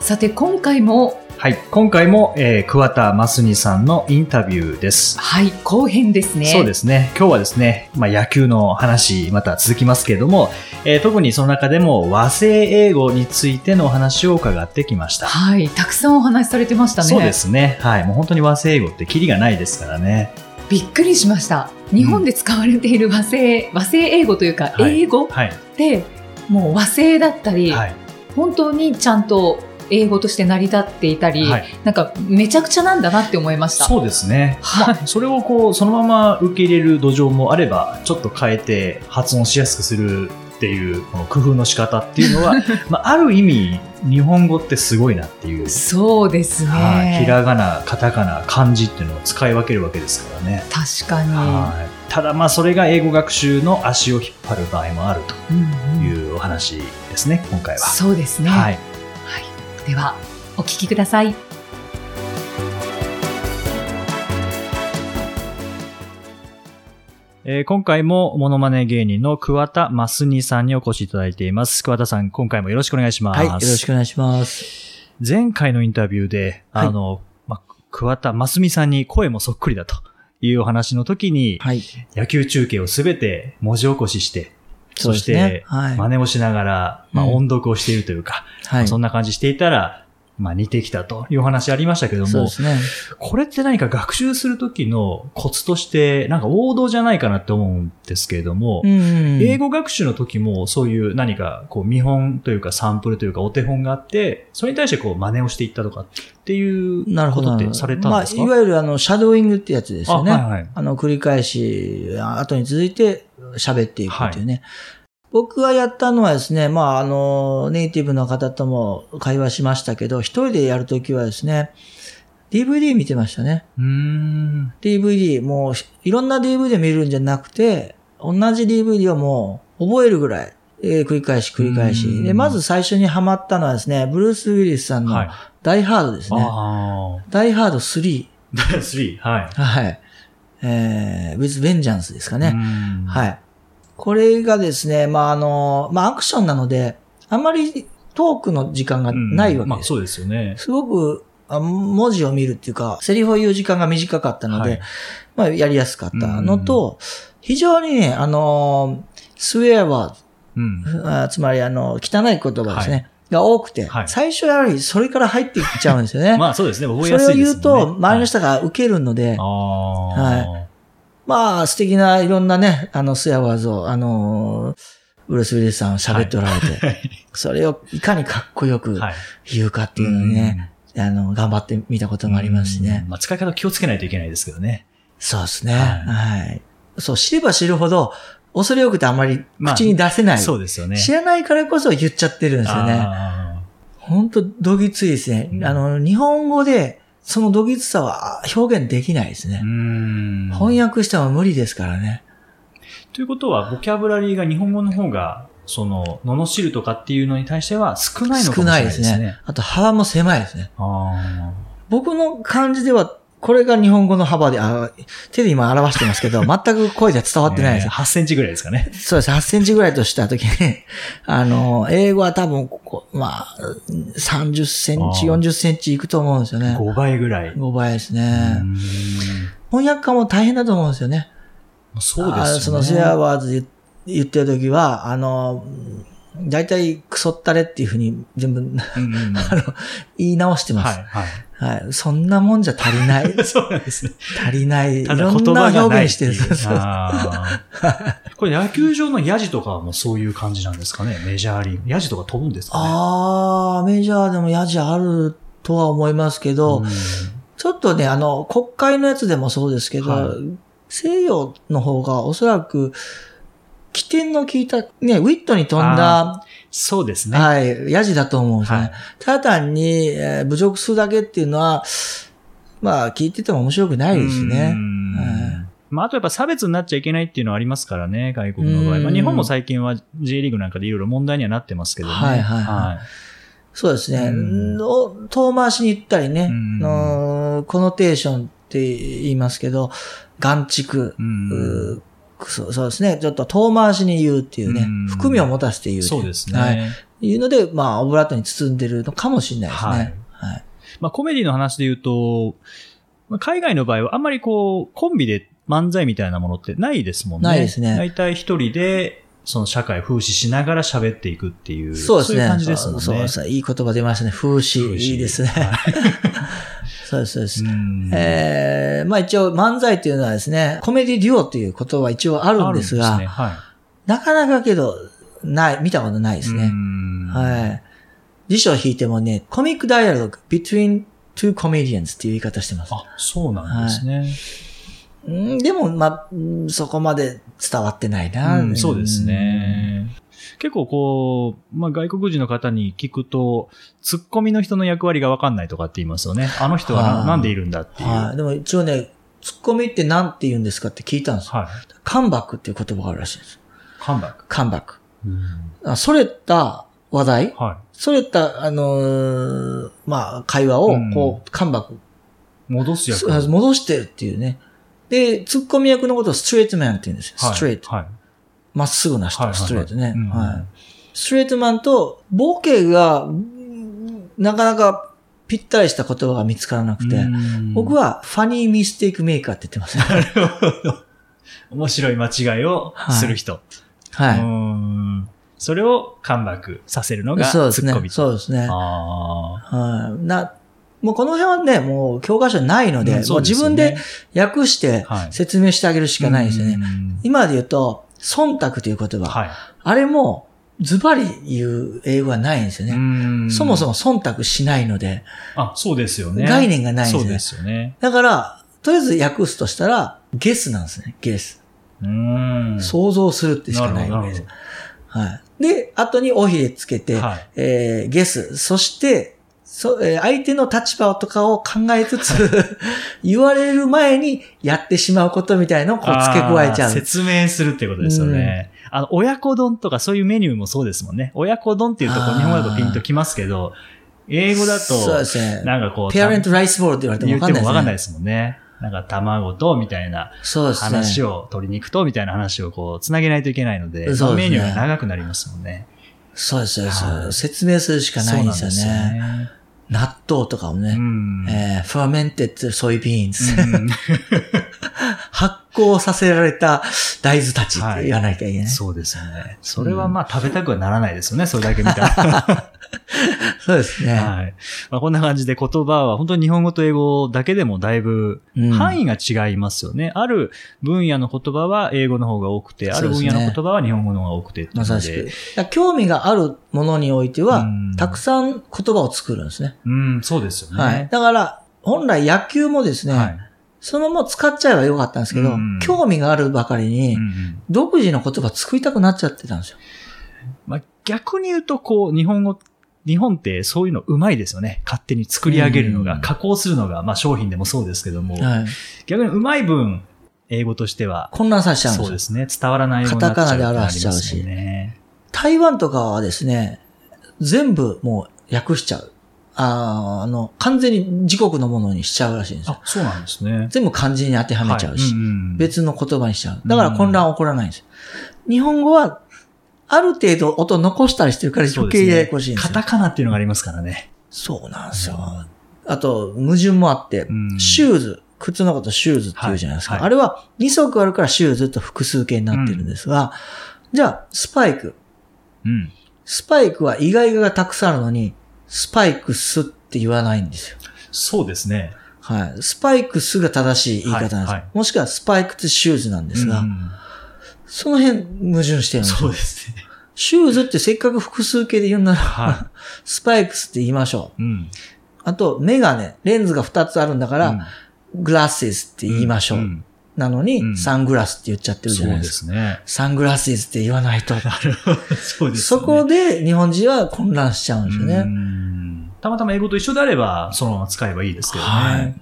さて今回もはい。今回も、えー、桑田真澄さんのインタビューです。はい後編ですねそうですね。今日はですね、まあ、野球の話、また続きますけれども、えー特にその中でも和製英語についてのお話を伺ってきました。はいたくさんお話しされてましたねそうですね。はい。もう本当に和製英語ってキリがないですからね。びっくりしました日本で使われている和製、和製英語というかはい英語っはい。てもう和製だったり、はい。本当にちゃんと英語として成り立っていたり、はいなんかめちゃくちゃなんだなって思いました。そうですね。はいまあ、それをこう、そのまま受け入れる土壌もあれば、ちょっと変えて発音しやすくするっていう、この工夫の仕方っていうのは、まあ、ある意味、日本語ってすごいなっていう。そうですね。はい、ひらがな、カタカナ、漢字っていうのを使い分けるわけですからね。確かに。はい、ただまあそれが英語学習の足を引っ張る場合もあるうんうんというお話ですね、今回は。そうですね。ははいい。ではお聞きください。えー今回もモノマネ芸人の桑田真澄さんにお越しいただいています。桑田さん、今回もよろしくお願いします。はい、よろしくお願いします。前回のインタビューで、はいあの、ま、桑田真澄さんに声もそっくりだというお話の時に、はい。野球中継をすべて文字起こしして、そして、はい真似をしながら、まあ、うん音読をしているというか、はい。そんな感じしていたら、まあ、似てきたというお話ありましたけども。これって何か学習するときのコツとして、なんか王道じゃないかなって思うんですけれども、うん英語学習の時もそういう何かこう見本というかサンプルというかお手本があって、それに対してこう真似をしていったとかっていうなるほど。ことってされたんですか？まあ、いわゆるあの、シャドーイングってやつですよね。あ,、あはいはい。の、繰り返し、あ後に続いて喋っていくっていうね。僕がやったのはですね、まあ、あの、ネイティブの方とも会話しましたけど、一人でやるときはですね、DVD 見てましたね。DVD、もう、いろんな DVD 見るんじゃなくて、同じ DVD をもう、覚えるぐらい、えー繰り返し繰り返しうん。で、まず最初にハマったのはですね、ブルース・ウィリスさんのはい。ダイハードですね。あダイハード3。あ。3、はい。はい。えー、with vengeance ですかね。い。はい。これがですね、まあ、あの、まあ、アクションなので、あんまりトークの時間がないわけです。まあそうですよね。すごく、あ文字を見るっていうか、セリフを言う時間が短かったので、はいまあ、やりやすかったのと、非常にね、あの、スウェアワうん。ード、あつまりあの、汚い言葉ですね、が多くて、はい最初やはりそれから入っていっちゃうんですよね。まあそうですね。覚えそれをやすいです言うと、もんね。周りの人が受けるので、ああ。はまあ、素敵ないろんなね、あの、スヤワーズを、あのー、ブルース・ウィリスさんは喋っておられて、はい。それをいかにかっこよくはい。言うかっていうのにね、あの、頑張ってみたこともありますしねうん。まあ使い方気をつけないといけないですけどね。そうですね。ははい。そう、知れば知るほど、恐れ多くてあんまりまあ口に出せない。そうですよね。知らないからこそ言っちゃってるんですよね。あ本当どぎついですね。うんあの、日本語で、そのどぎつさは表現できないですね。翻訳しても無理ですからね。ということは、ボキャブラリーが日本語の方が、その、罵るとかっていうのに対しては少ないのかもしれな少ないいでね。ですすね。あと幅も狭いですね。あ僕の感じでは、これが日本語の幅で、あ手で今表してますけど、全く声では伝わあ。ってないですよ。8センチぐらいですかね。そうです。8センチぐらいとしたときに、あの、英語は多分、ここ、まあ、30センチ、あー40センチいくと思うんですよね。5倍ぐらい。5倍ですうね。ん翻訳家も大変だと思うんですよね。そうですよね。あそのセアワーズで言ってるときは、あの、大体クソったれっていうふうに全部、うんうんうん あの、言い直してます。はい、はい。はい。そんなもんじゃ足りない。そうなんですね。足りない。いただろんな言葉が表現してる。ないっていうそう これ野球場のヤジとかもそういう感じなんですかね？メジャーリーグ。ヤジとか飛ぶんですかね？あー、メジャーでもヤジあるとは思いますけど、うんちょっとね、あの、国会のやつでもそうですけど、はい西洋の方がおそらく起点の効いた、ね、ウィットに飛んだ、そうですね。はい、ヤジだと思うんですね。はいただ単に、えー侮辱するだけっていうのは、まあ、聞いてても面白くないですね。まあ、あとやっぱ差別になっちゃいけないっていうのはありますからね、外国の場合。うんまあ、日本も最近は J リーグなんかでいろいろ問題にはなってますけどね。はいはいはいそうですね。遠回しに言ったりね、うんのコノテーションって言いますけど、眼蓄、うんうーそうですね。ちょっと遠回しに言うっていうねうん、含みを持たせて言うっていそうですね。はい。いうので、まあ、オブラートに包んでるのかもしれないですね。はいはい。まあ、コメディの話で言うと、まあ海外の場合はあんまりこう、コンビで漫才みたいなものってないですもんね。ないですね大体一人で、その社会を風刺しながら喋っていくっていう、そうですね。いう感じですもんね。そうですね。いい言葉出ましたね。風刺。いいですね。そうです、そうです。うんえー、まあ一応漫才っていうのはですね、コメディデュオっていう言葉は一応あるんですが、すねはい。なかなかけど、ない、見たことないですね。うんはい。辞書を引いてもね、コミックダイアログ between two comedians っていう言い方してます。あ、そうなんですね。うんでも、まあ、うんそこまで伝わってないな。うんそうですね。結構こう、まあ、外国人の方に聞くと、ツッコミの人の役割がわかんないとかって言いますよね。あの人はな,、んでいるんだっていう。はい。でも一応ね、ツッコミって何て言うんですかって聞いたんですよ。はい。カンバックっていう言葉があるらしいんです。カンバック。カンバック。あそれた話題？はそれた、あのーまあ、会話をうん、こう、カンバック、い。戻す役。す戻してるっていうね。で、ツッコミ役のことをストレートマンって言うんですよ。はいストレート。はい。まっすぐな人、はいはいはいストレートね。ストレートマンと、ボケが、うんなかなかぴったりした言葉が見つからなくて、僕は、はファニーミステイクメーカーって言ってますね。面白い間違いをする人。はうんそれをカンバックさせるのい。がそうですねツッコミ。そうですね。あはい。な、もうこの辺はね、もう教科書ないので、うんですよね自分で訳してはい説明してあげるしーかないですよね。うん今で言うと、忖度という言葉。はい。あれも、ズバリ言う英語はないんですよね。そもそも。も忖度しないので、あ、そうですよね。概念がないんですねそうですよね。だから、とりあえず訳すとしたら、ゲスなんですね。ゲス。うん。想像するってしかないわけです。はい。で、後に尾ひれつけて、はい。えーゲス。そして、そえー相手の立場とかを考えつつ、言われる前にやってしまうことみたいのをこう付け加えちゃう。説明するってことですよね。あの、親子丼とかそういうメニューもそうですもんね。親子丼っていうとこ日本だとピンときますけど、英語だそうでと、すね。なんかこう、ペアレントライスボールって言われても言わかんないですね。ってもわかんないですもんね。なんか卵と、みたいなそうですね。話を、鶏肉と、みたいな話をこう、つなげないといけないので、そうですねメニューが長くなりますもんね。そうです、そうです、はい説明するしかないんですよね。納豆とかもね。うん。えー、fermented soybeans、うん 発酵させられた大豆たちって言わなきゃいけない。そうですよね。それはまあ食べたくはならないですよね、それだけ見たら。そうですね。はい。まあ、こんな感じで言葉は本当に日本語と英語だけでもだいぶうん範囲が違いますよね。ある分野の言葉は英語の方が多くて、ある分野の言葉は日本語の方が多くてっていうのでまさしく。興味があるものにおいてはうん、たくさん言葉を作るんですね。うん、そうですよね。はい。だから、本来野球もですね、はいそのまま使っちゃえばよかったんですけど、うん興味があるばかりにうんう、ん独自の言葉作りたくなっちゃってたんですよ。まあ、逆に言うと、こう、日本語、日本ってそういうのうまいですよね。勝手に作り上げるのが、うん加工するのが、まあ商品でもそうですけども、はい。逆にうまい分、英語としては、混乱させちゃうんですよそうで。すね。伝わらないようになっちゃうカタカナで表しちゃうし。台湾とかはですね、全部もう訳しちゃう。あーあの、完全に自国のものにしちゃうらしいんですよあ。、そうなんですね。全部漢字に当てはめちゃうし、はいんん別の言葉にしちゃう。だから混乱起こらないんですよ。日本語は、ある程度音残したりしてるから余計ややこしいんですよ。カタカナっていうのがありますからね。そうなんですよ。あと、矛盾もあって、うんシューズ、靴のことシューズって言うじゃないですか。はいはいあれは2足あるからシューズと複数形になってるんですが、じゃあ、スパイク。うん。スパイクは意外がたくさんあるのに、スパイクスって言わないんですよ。そうですね。はい。スパイクスが正しい言い方なんですよ。はいはいもしくはスパイクとシューズなんですが、うんその辺矛盾してるんですよそう。ですね。シューズってせっかく複数形で言うなら、は スパイクスって言いましょう。うん。あと、メガネ、レンズが2つあるんだから、グラスセスって言いましょう。んなのに、うんサングラスって言っちゃってるじゃそうでないですか。すね。サングラスって言わないと。そうですそこで日本人は混乱しちゃうんですようね。んたまたま英語と一緒であれば、そのまま使えばいいですけどね。はい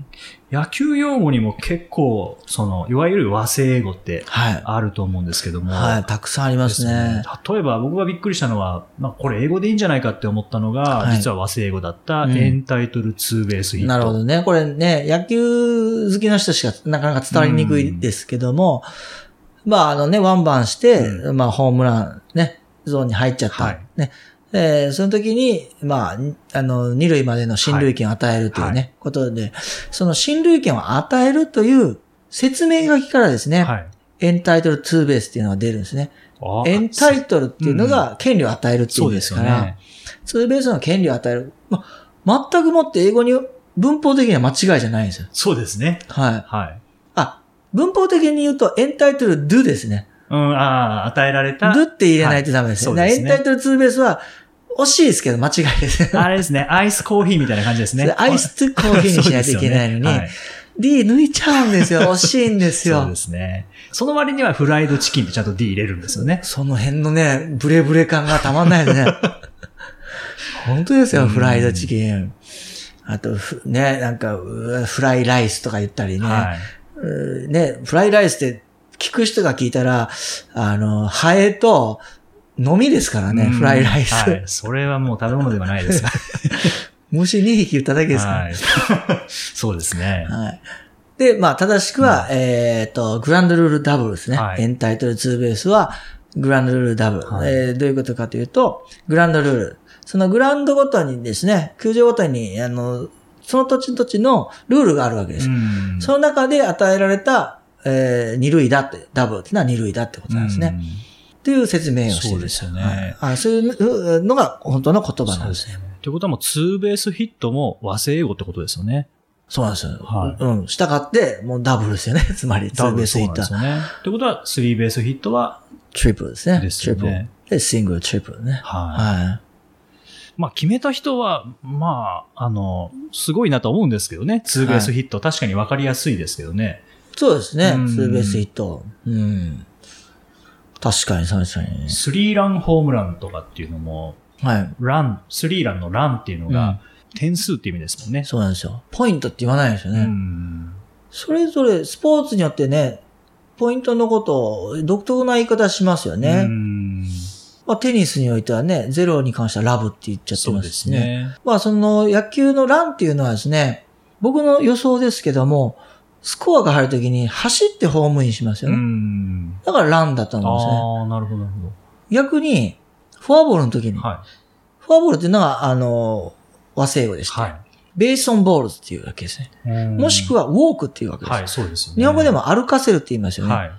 野球用語にも結構、その、いわゆる和製英語ってはい。あると思うんですけども。はい、たくさんありますね。例えば僕がびっくりしたのは、まあ、これ英語でいいんじゃないかって思ったのが、はい実は和製英語だった、うんエンタイトルツーベースヒット。なるほどね。これね、野球好きの人しかなかなか伝わりにくいですけども、まああのね、ワンバンして、うまあホームランね、ゾーンに入っちゃった。はいね。えーその時に、まあ、にあの、二塁までの進塁権を与えるというね、はことで、その進塁権を与えるという説明書きからですね、はい。エンタイトルツーベースっていうのが出るんですね。あエンタイトルっていうのが権利を与えるっていそううんでですから、すよね。ツーベースの権利を与える。まあ、全くもって英語に文法的には間違いじゃないんですよ。そうですね。はい。はい。あ、文法的に言うと、エンタイトル do ですね。うん、ああ、与えられた。do って入れないとダメですね。はいそうですねエンタイトルツーベースは、惜しいですけど間違いですね。あれですね、アイスコーヒーみたいな感じですね。アイスとコーヒーにしないといけないのに、ねはい D 抜いちゃうんですよ。惜しいんですよそうで。すね。その割にはフライドチキンってちゃんと D 入れるんですよね。その辺のね、ブレブレ感がたまんないですね。本当ですよ、うんフライドチキン。あと、ふね、なんか、うフライライスとか言ったりね。はい。うね、フライライスって聞く人が聞いたら、あの、ハエと飲みですからね、うんフライライス。はい。それはもう食べ物ではないですか虫2匹言っただけですから。はい。そうですね。はい。で、まあ、正しくは、えっ、と、グランドルールダブルですね。はいエンタイトルツーベースは、グランドルールダブル。はいえーどういうことかというと、グランドルール。そのグラウンドごとにですね、球場ごとに、あの、その土地土地のルールがあるわけです。うんその中で与えられた、えー二塁だって、ダブルっていうのは二塁だってことなんですね。っていう説明をしてるそうですよねはいあそういうのが本当の言葉そうんですね。すね。ということはもうツーベースヒットも和製英語ってことですよね。そうなんですよ。はいうん。したがって、もうダブルですよね。つまり、ツーベースヒットそですよね。ということは、スリーベースヒットは、トリプルですね。ですよねトリプル。で、シングル、トリプルね。はい。はまあ、決めた人は、まあ、あの、すごいなと思うんですけどね。ツーベースヒット、確かに分かりやすいですけどね。い。そうですね。うんツーベースヒット。うん。確かに、確かに。スリーランホームランとかっていうのも、はい。ラン、スリーランのランっていうのがうん、点数っていう意味ですもんね。そうなんですよ。ポイントって言わないですようね。ん。それぞれ、スポーツによってね、ポイントのことを独特な言い方しますようね。んまあ、テニスにおいてはね、ゼロに関してはラブって言っちゃってそうでますしね。すね。まあ、その野球のランっていうのはですね、僕の予想ですけども、スコアが入るときに走ってホームインしますうよね。ん。だからランだったんですね。ああ、なるほど、なるほ逆に、フォアボールの時に、ど。はフォアボールっていうのは、あの、和製語でい。して、は base on balls っていうわけですね。い。もしくは、は walk っていうわけです。はい、そうですよね。日本語でも歩かせるって言いますよね。はい。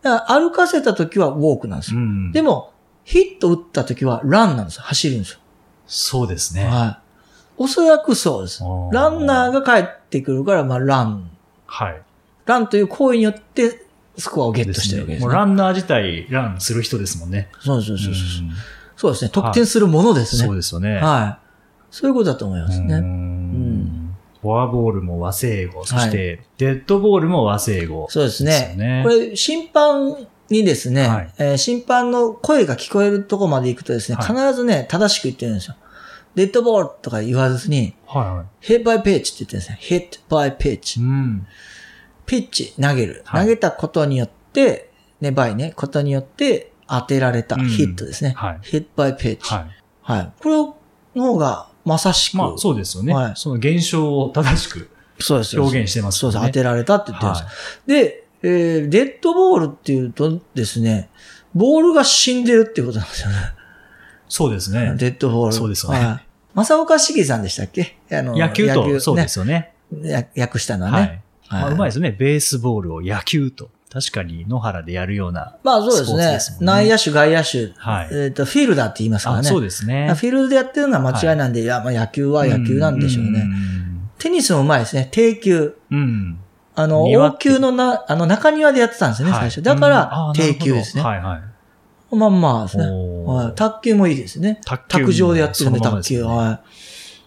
だから歩かせた時は walk なんですよ。んで、も、ヒット打った時は run なんですよ。走るんですよ。そうですね。はい。おそらくそうです。ランナーが、が帰ってくるから、まあ、 run。はい。 run という行為によって、スコアをゲットしてるわけです、ね。もうランナー自体、 run する人ですもんね。そうそうそうそう。うんそうですね。得点するものですね。そうですよね。はい。そういうことだと思いますうね。んフォアボールも和製英語、そして、デッドボールも和製英語。そうですねね。これ、審判にですね、はいえー審判の声が聞こえるとこまで行くとですね、はい必ずね、正しく言ってるんですよ。デッドボールとか言わずに、はいは hit by pitch って言ってるんですね。hit by い。pitch。うん。ピッチ、投げる。はい投げたことによって、ね、by ね、ことによって当てられた、うんヒットですね。はい。hit by pitch。はい。はい。これの方が、まさしく、まあ、そうですよね。はいその現象を正しくそうです表現してますよね。そうです。当てられたって言ってるんです。はで、えーデッドボールっていうとですね、ボールが死んでるっていうことなんですよね。そうですね。デッドボール。そうですよねはい。正岡茂さんでしたっけ？あの野球と、そうですよね。訳したのははね。い。まあ、うまいですね。ベースボールを野球と。確かに野原でやるような。まあそうですね内野手、外野手。はいえっ、と、フィールダーって言いますからあ、ね。そうですね。フィールドでやってるのは間違いなんで、い、や、まあ野球は野球なんでしょうね。んテニスもうまいですね。低球。うん。あの、大庭って球のな、あの、中庭でやってたんですよね、はい最初。だかうんらあ、低球ですね。はいはい。まあまあですね。はい。卓球もいいですね。卓球も卓上でやってるんで、卓球。は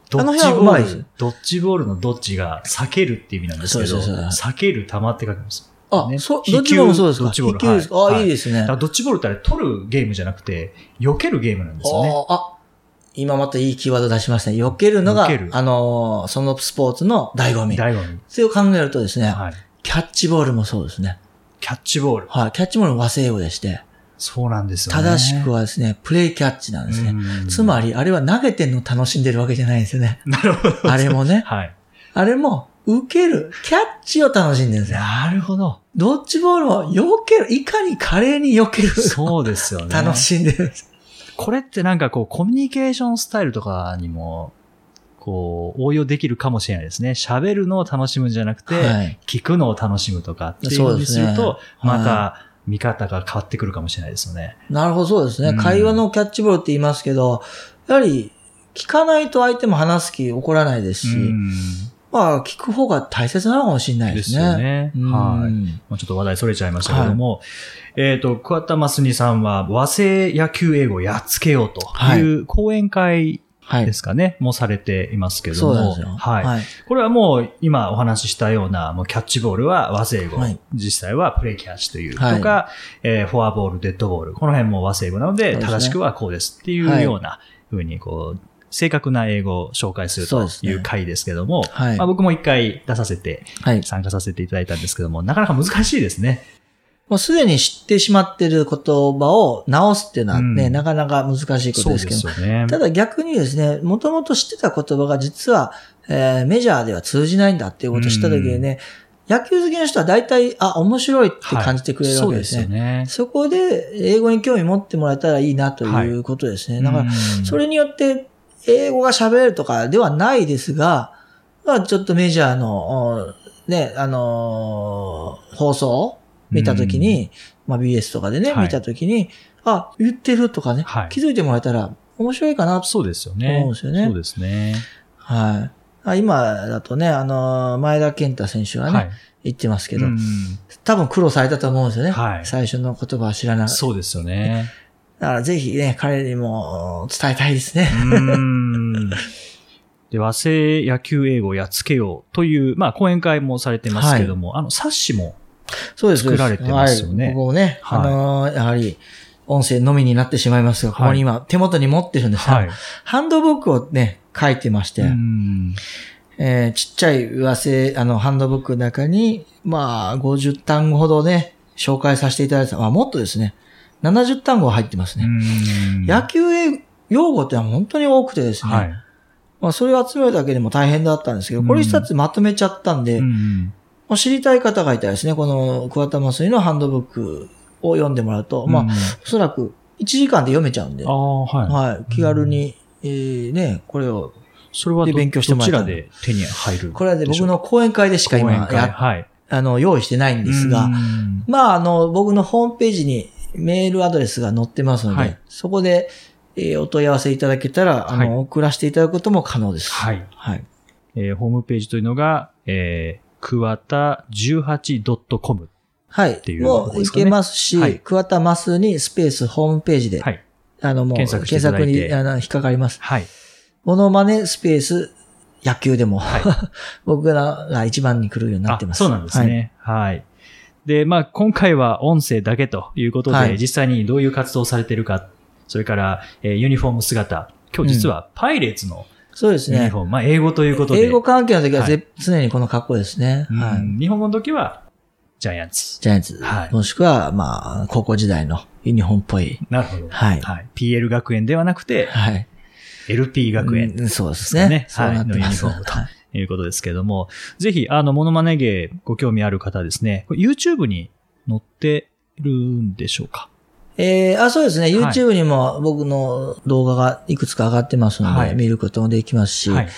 ドッジあの辺はうボールまいです、ドッジボールのドッジが避けるっていう意味なんですけど、そうそうそう避ける球って書くんです。あ、ねそう、ドッジボールもそうですか？ドッジボール飛球ですか、はいあ、いいですね。ドッジボールってあれ取るゲームじゃなくて、避けるゲームなんですよね。ああ、今またいいキーワード出しましたね。避けるのが、あのーそのスポーツの醍醐味。醍醐味。それを考えるとですね、はい。キャッチボールもそうですね。キャッチボール。はい。キャッチボールも和製英語でして、そうなんですよね。正しくはですね、プレイキャッチなんですね。うんつまり、あれは投げてんのを楽しんでるわけじゃないんですよね。なるほど。あれもね。はい。あれも、受ける、キャッチを楽しんでるんですよ。なるほど。ドッジボールを避ける、いかに華麗に避ける。そうですよね。楽しんでるんです。これってなんかこう、コミュニケーションスタイルとかにも、こう、応用できるかもしれないですね。喋るのを楽しむんじゃなくて、はい。聞くのを楽しむとかっていうふうにするそうと、ですねまた見方が変わってくるかもしれないですよね。なるほど、そうですね。うん会話のキャッチボールって言いますけど、やはり、聞かないと相手も話す気起こらないですし、うんまあ、聞く方が大切なのかもしれないでですすね。よね。うんはい。まあちょっと話題それちゃいましたけども、えっ、と、桑田真澄さんは和製野球英語をやっつけようという講演会はい。ですかね、もされていますけども。はい。はい。これはもう今お話ししたような、もうキャッチボールは和製語、はい。実際はプレイキャッチという、はい。とか、えーフォアボール、デッドボール、この辺も和製語なので、正しくはこうですっていうようなふうに、こう、正確な英語を紹介するという回ですけども、はい。まあ、僕も一回出させて、はい。参加させていただいたんですけども、なかなか難しいですね。もうすでに知ってしまっている言葉を直すっていうのはね、うん。なかなか難しいことですけど、よね。ただ逆にですね、もともと知ってた言葉が実は、えーメジャーでは通じないんだっていうことを知った時にね、野球好きの人は大体、あ、面白いって感じてくれるわけですね。そうですよね。そこで英語に興味持ってもらえたらいいなということですね。だから、それによって英語が喋れるとかではないですが、まあちょっとメジャーの、おね、あのー放送を見たときに、まあ BS とかでね、はい見たときに、あ、言ってるとかね、はい気づいてもらえたら面白いかなと。そうですよね。思うんですよねそうですね。はい。あ今だとね、あのー前田健太選手はね、はい。言ってますけど、うん多分苦労されたと思うんですよね。はい最初の言葉は知らない。そうですよね。だからぜひね、彼にも伝えたいですね。うんで、和製野球英語をやっつけようという、まあ、講演会もされてますけども、あの、冊子も。作られてます。よねはい、ここもね、はいあのーやはり、音声のみになってしまいますが、ここに今、手元に持ってるんですが、はい。ハンドブックをね、書いてまして、うん。えーちっちゃい和製、あの、ハンドブックの中に、まあ、50単語ほどね、紹介させていただいた、まあ、もっとですね、70単語入ってますね。うん。野球用語ってのは本当に多くてですね、はい。まあ、それを集めるだけでも大変だったんですけど、これ一つまとめちゃったんで、うんもう知りたい方がいたらですね、この桑田麻酔のハンドブックを読んでもらうと、まあうん、おそらく1時間で読めちゃうんで、ああ、はい。はい、気軽に、えーね、これを、でそれはど勉強してもらどちらで手に入るこれはね、僕の講演会でしか今や、はい。あの、用意してないんですがう、んまあ、あの、僕のホームページにメールアドレスが載ってますので、はいそこで、えーお問い合わせいただけたら、あの、はい送らせていただくことも可能です。はい。はい。えーホームページというのが、えー、くわた 18.com。はい。ていうもういけますし、はい桑田マスにスペースホームページで、はい。あの、もう検索にあの引っかかります。はい。モノマネスペース野球でも、は 僕らが一番に来るようになってます。あそうなんですね。はい。で、まあ、今回は音声だけということで、はい実際にどういう活動をされているか、それから、えーユニフォーム姿、今日実はパイレーツのそうですねユニフ。ォーム、まあ、英語ということで、英語関係の時はぜ、はい常にこの格好ですね。うんはい。日本語の時は、ジャイアンツ。ジャイアンツ。はいもしくは、まあ、高校時代のユニフォームっぽい。なるほど。はいはい。PL 学園ではなくて、はい。LP 学園うんそうですね。ねそうなってます。はいのユニフォームとはいうことですけれども、ぜひ、あの、モノマネ芸ご興味ある方はですね、YouTube に載ってるんでしょうか？えー、あ、そうですね。はい YouTube にも僕の動画がいくつか上がってますので、はい見ることもできますし、はい。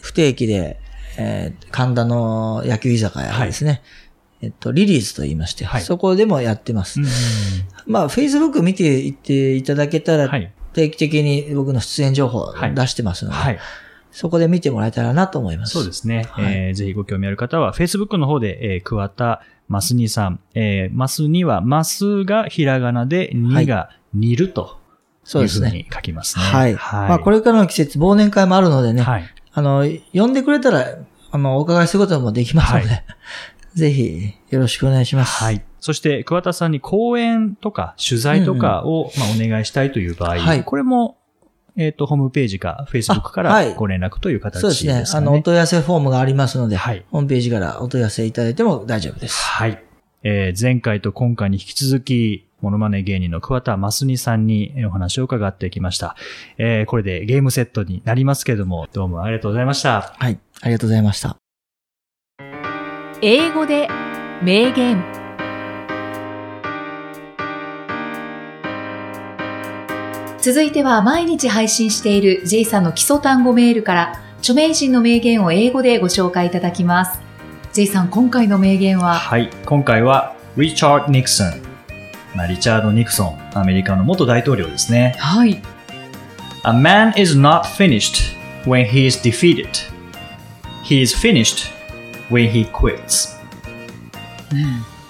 不定期で、えー神田の野球居酒屋ですね。えっと、リリーズと言いまして、はいそこでもやってます。うんまあ、Facebook 見ていっていただけたら、はい。定期的に僕の出演情報をはい出してますので、はい。そこで見てもらえたらなと思います。そうですね。はいえーぜひご興味ある方は、Facebook の方で、えー、桑田マスニさん、えー、マスには、マスがひらがなで、はいにが煮るとそうですね。書きますね。はい。はい。まあ、これからの季節、忘年会もあるのでね、はい。あの、呼んでくれたら、あの、お伺いすることもできますので、ぜひ、よろしくお願いします。はい。そして、桑田さんに講演とか取材とかを、まあ、お願いしたいという場合、はいこれも、えっ、と、ホームページか、Facebook からご連絡という形そうでですすね。あの、お問い合わせフォームがありますので、はいホームページからお問い合わせいただいても大丈夫です。はい。えー前回と今回に引き続き、モノマネ芸人の桑田真澄さんにえーお話を伺ってきました。えーこれでゲームセットになりますけども、どうもありがとうございました。はい。ありがとうございました。英語で名言続いては毎日配信している J さんの基礎単語メールから著名人の名言を英語でご紹介いただきます J さん今回の名言は？はい。今回は、リチャード・ニクソン。まあ、リチャード・ニクソン、アメリカの元大統領ですね。はい A man is not finished when he is defeated. He is finished when he quits.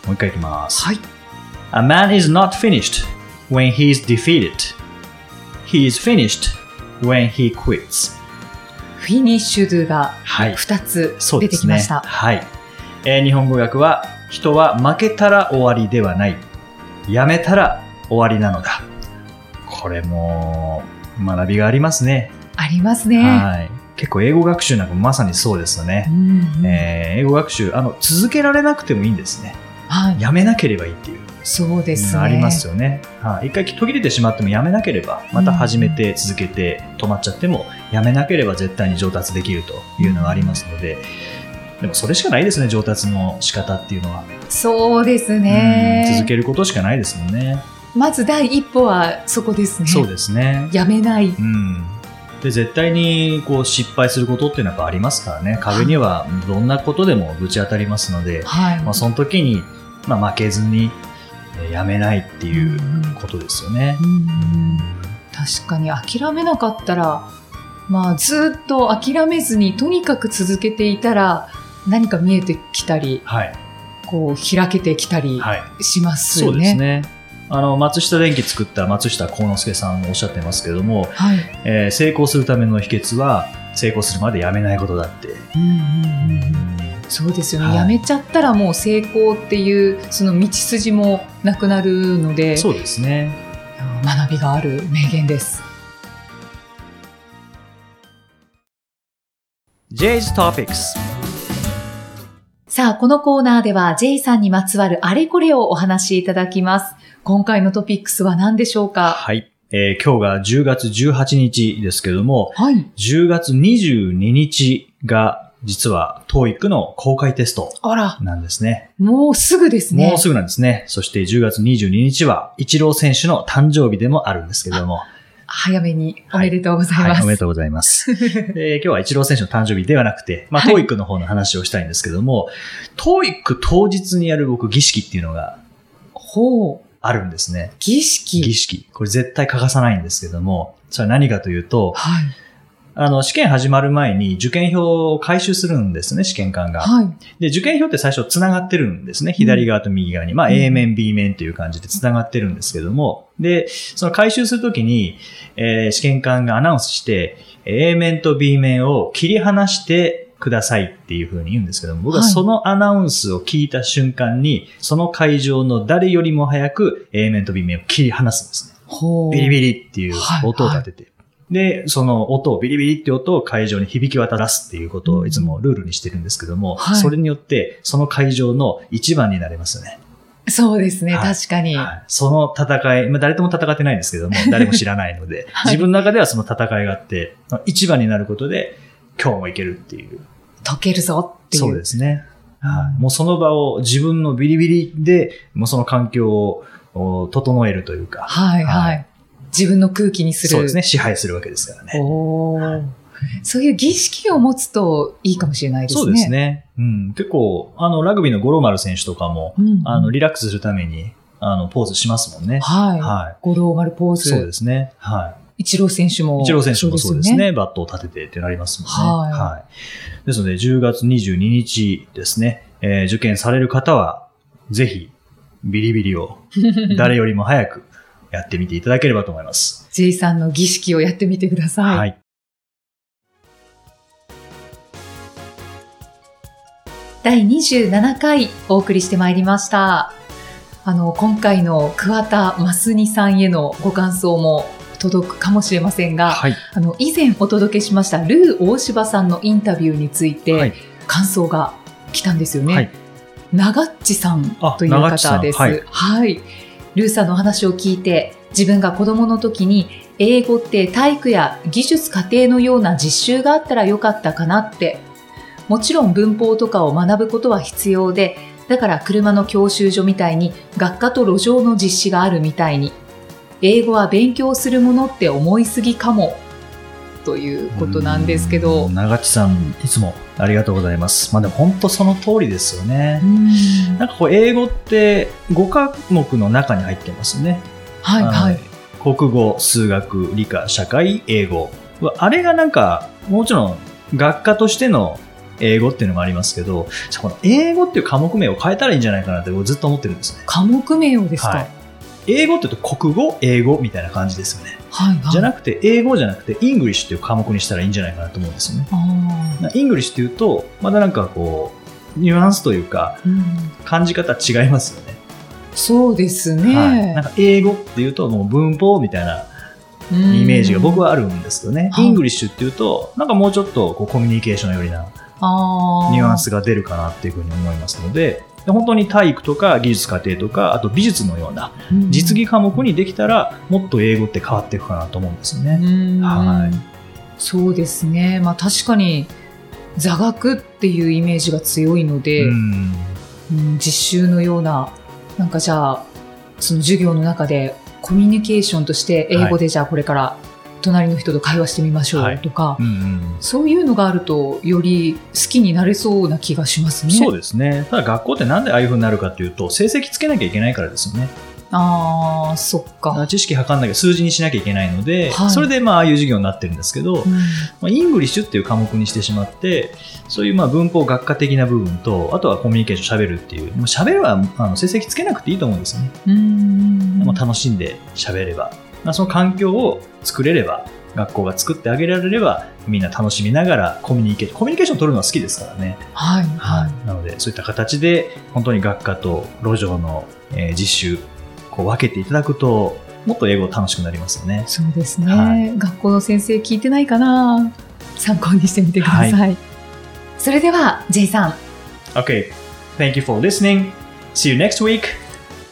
もう一回いきます。はい A man is not finished when he is defeated. He is finished when he quits. フィニッシュドゥがはい。2つ。出てきました、はい。えー日本語訳は、人は負けたら終わりではない。やめたら終わりなのだ。これも、学びがありますね。ありますね、はい。結構英語学習なんかもまさにそうですよねう。んうんえー英語学習、あの、続けられなくてもいいんですね。はい、やめなければいいっていう。そうですねありますよね。はい。一回途切れてしまってもやめなければ、また始めて続けて止まっちゃっても、やめなければ絶対に上達できるというのがありますので、でもそれしかないですね、上達の仕方っていうのは。そうですうんね続けることしかないですもんね。まず第一歩はそこですねそうですね。やめないうん。で、絶対にこう失敗することっていうのはありますからね。壁にはどんなことでもぶち当たりますので、はい、まあ、その時に、まあ、負けずに、えーやめないっていうことですよね。うん確かに諦めなかったら、まあ、ずっと諦めずにとにかく続けていたら何か見えてきたりはい。こう開けてきたりはい。しますそうよね。ですね。あの、松下電器作った松下幸之助さんもおっしゃってますけども、はいえー成功するための秘訣は、成功するまでやめないことだって。うんうんうんうんそうですよね、はいやめちゃったらもう成功っていうその道筋もなくなるのでそうですね。学びがある名言です。J's Topics さあ、このコーナーでは J さんにまつわるあれこれをお話しいただきます。今回のトピックスは何でしょうか？はい。えー今日が10月18日ですけども、はい。10月22日が実は TOEIC の公開テストあら、なんですね。もうすぐですね。もうすぐなんですね。そして10月22日は、イチロー選手の誕生日でもあるんですけども。早めにおめでとうございます。はい、おめでとうございます。で今日はイチロー選手の誕生日ではなくて、まあ、はい TOEIC の方の話をしたいんですけども、TOEIC 当日にやる僕儀式っていうのがほう。あるんですね。儀式。儀式。これ絶対欠かさないんですけども、それは何かというと、はい。あの、試験始まる前に受験票を回収するんですね、試験官が。はい。で、受験票って最初繋がってるんですね。左側と右側に。まあ、うん A 面、B 面という感じで繋がってるんですけども。で、その回収するときに、えー試験官がアナウンスして、A 面と B 面を切り離してくださいっていう風に言うんですけども、僕ははいそのアナウンスを聞いた瞬間に、その会場の誰よりも早く A 面と B 面を切り離すんですね。ほう。ビリビリっていうはい音を立てて。で、その音をビリビリって音を会場に響き渡らすっていうことをいつもルールにしてるんですけども、はいそれによってその会場の一番になれますよね。そうですね、はい確かに。はいその戦い、まあ、誰とも戦ってないんですけども、誰も知らないので、はい自分の中ではその戦いがあって、一番になることで今日もいけるっていう。解けるぞっていう。そうですね。はいうんもうその場を自分のビリビリで、もうその環境をお整えるというか、はいは。はい自分の空気にする。そうですね、支配するわけですからね。おーそういう儀式を持つといいかもしれないですね。そうですね。うん。結構、あの、ラグビーの五郎丸選手とかも、うん。あの、リラックスするために、あの、ポーズしますもんね。はい。は五郎丸ポーズ。そうですね。は一郎選手も。い。イチロー選手もそうですよね。バットを立ててってなりますもんね。はいですので、10月22日ですね、えー受験される方は、ぜひ、ビリビリを誰よりも早くやってみていただければと思います。J さんの儀式をやってみてください。はい。第27回お送りしてまいりました。あの、今回の桑田真澄さんへのご感想も届くかもしれませんが、はい。あの、以前お届けしましたルー大柴さんのインタビューについて、はい。感想が来たんですよね。はい長っちさんあという方です。んはいはい。ルーさんのお話を聞いて、自分が子供の時に英語って体育や技術課程のような実習があったらよかったかなって。もちろん文法とかを学ぶことは必要で、だから車の教習所みたいに学科と路上の実施があるみたいに、英語は勉強するものって思いすぎかも。ということなんですけどうん。長地さん、いつもありがとうございます。まあでも本当その通りですよねう。んなんかこう、英語って5科目の中に入ってますね。はいはい。国語、数学、理科、社会、英語。あれがなんか、もちろん学科としての英語っていうのもありますけど、この英語っていう科目名を変えたらいいんじゃないかなって僕ずっと思ってるんですね。科目名をですか、はい英語って言うと国語、英語みたいな感じですよね。はいはい。じゃなくて、英語じゃなくて、 English っていう科目にしたらいいんじゃないかなと思うんですよね。 English っていうと、まだなんかこう、ニュアンスというか、ーうん感じ方違いますよね。そうですね。はい。なんか英語っていうと、もう文法みたいなイメージが僕はあるんですよね。はい English っていうと、なんかもうちょっとこうコミュニケーションよりなニュアンスが出るかなっていうふうに思いますので、で本当に体育とか技術家庭とか、あと美術のようなうん。実技科目にできたら、もっと英語って変わっていくかなと思うんですよね。うん。はい。そうですね。まあ確かに座学っていうイメージが強いので、うん。うん実習のような、なんかじゃあ、その授業の中でコミュニケーションとして英語でじゃあこれから隣の人と会話してみましょうとか、うんうんそういうのがあるとより好きになれそうな気がしますね。そうですね。ただ学校ってなんでああいうふうになるかっていうと、成績つけなきゃいけないからですよね。ああ、そっか。知識測んなきゃ数字にしなきゃいけないので、はいそれでまあああいう授業になってるんですけど、うんまあ、 English っていう科目にしてしまって、そういうまあ文法学科的な部分と、あとはコミュニケーション喋るっていう、もう喋るはあの成績つけなくていいと思うんですよね。うんもう楽しんで喋れば、まあ、その環境を作れれば、学校が作ってあげられれば、みんな楽しみながらコミュニケーション、コミュニケーション取るのは好きですからね。はい、はい。なので、そういった形で、本当に学科と路上の、えー実習、こう分けていただくと、もっと英語楽しくなりますよね。そうですね、は学校の先生聞いてないかな参考にしてみてください。はそれでは、J さん、Okay, thank you for listening. See you next week.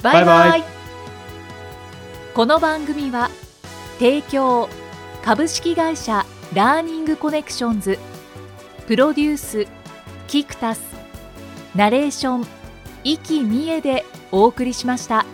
バイバイ。バイバこの番組は、提供、株式会社ラーニングコネクションズ、プロデュース、キクタス、ナレーション、生きみえでお送りしました。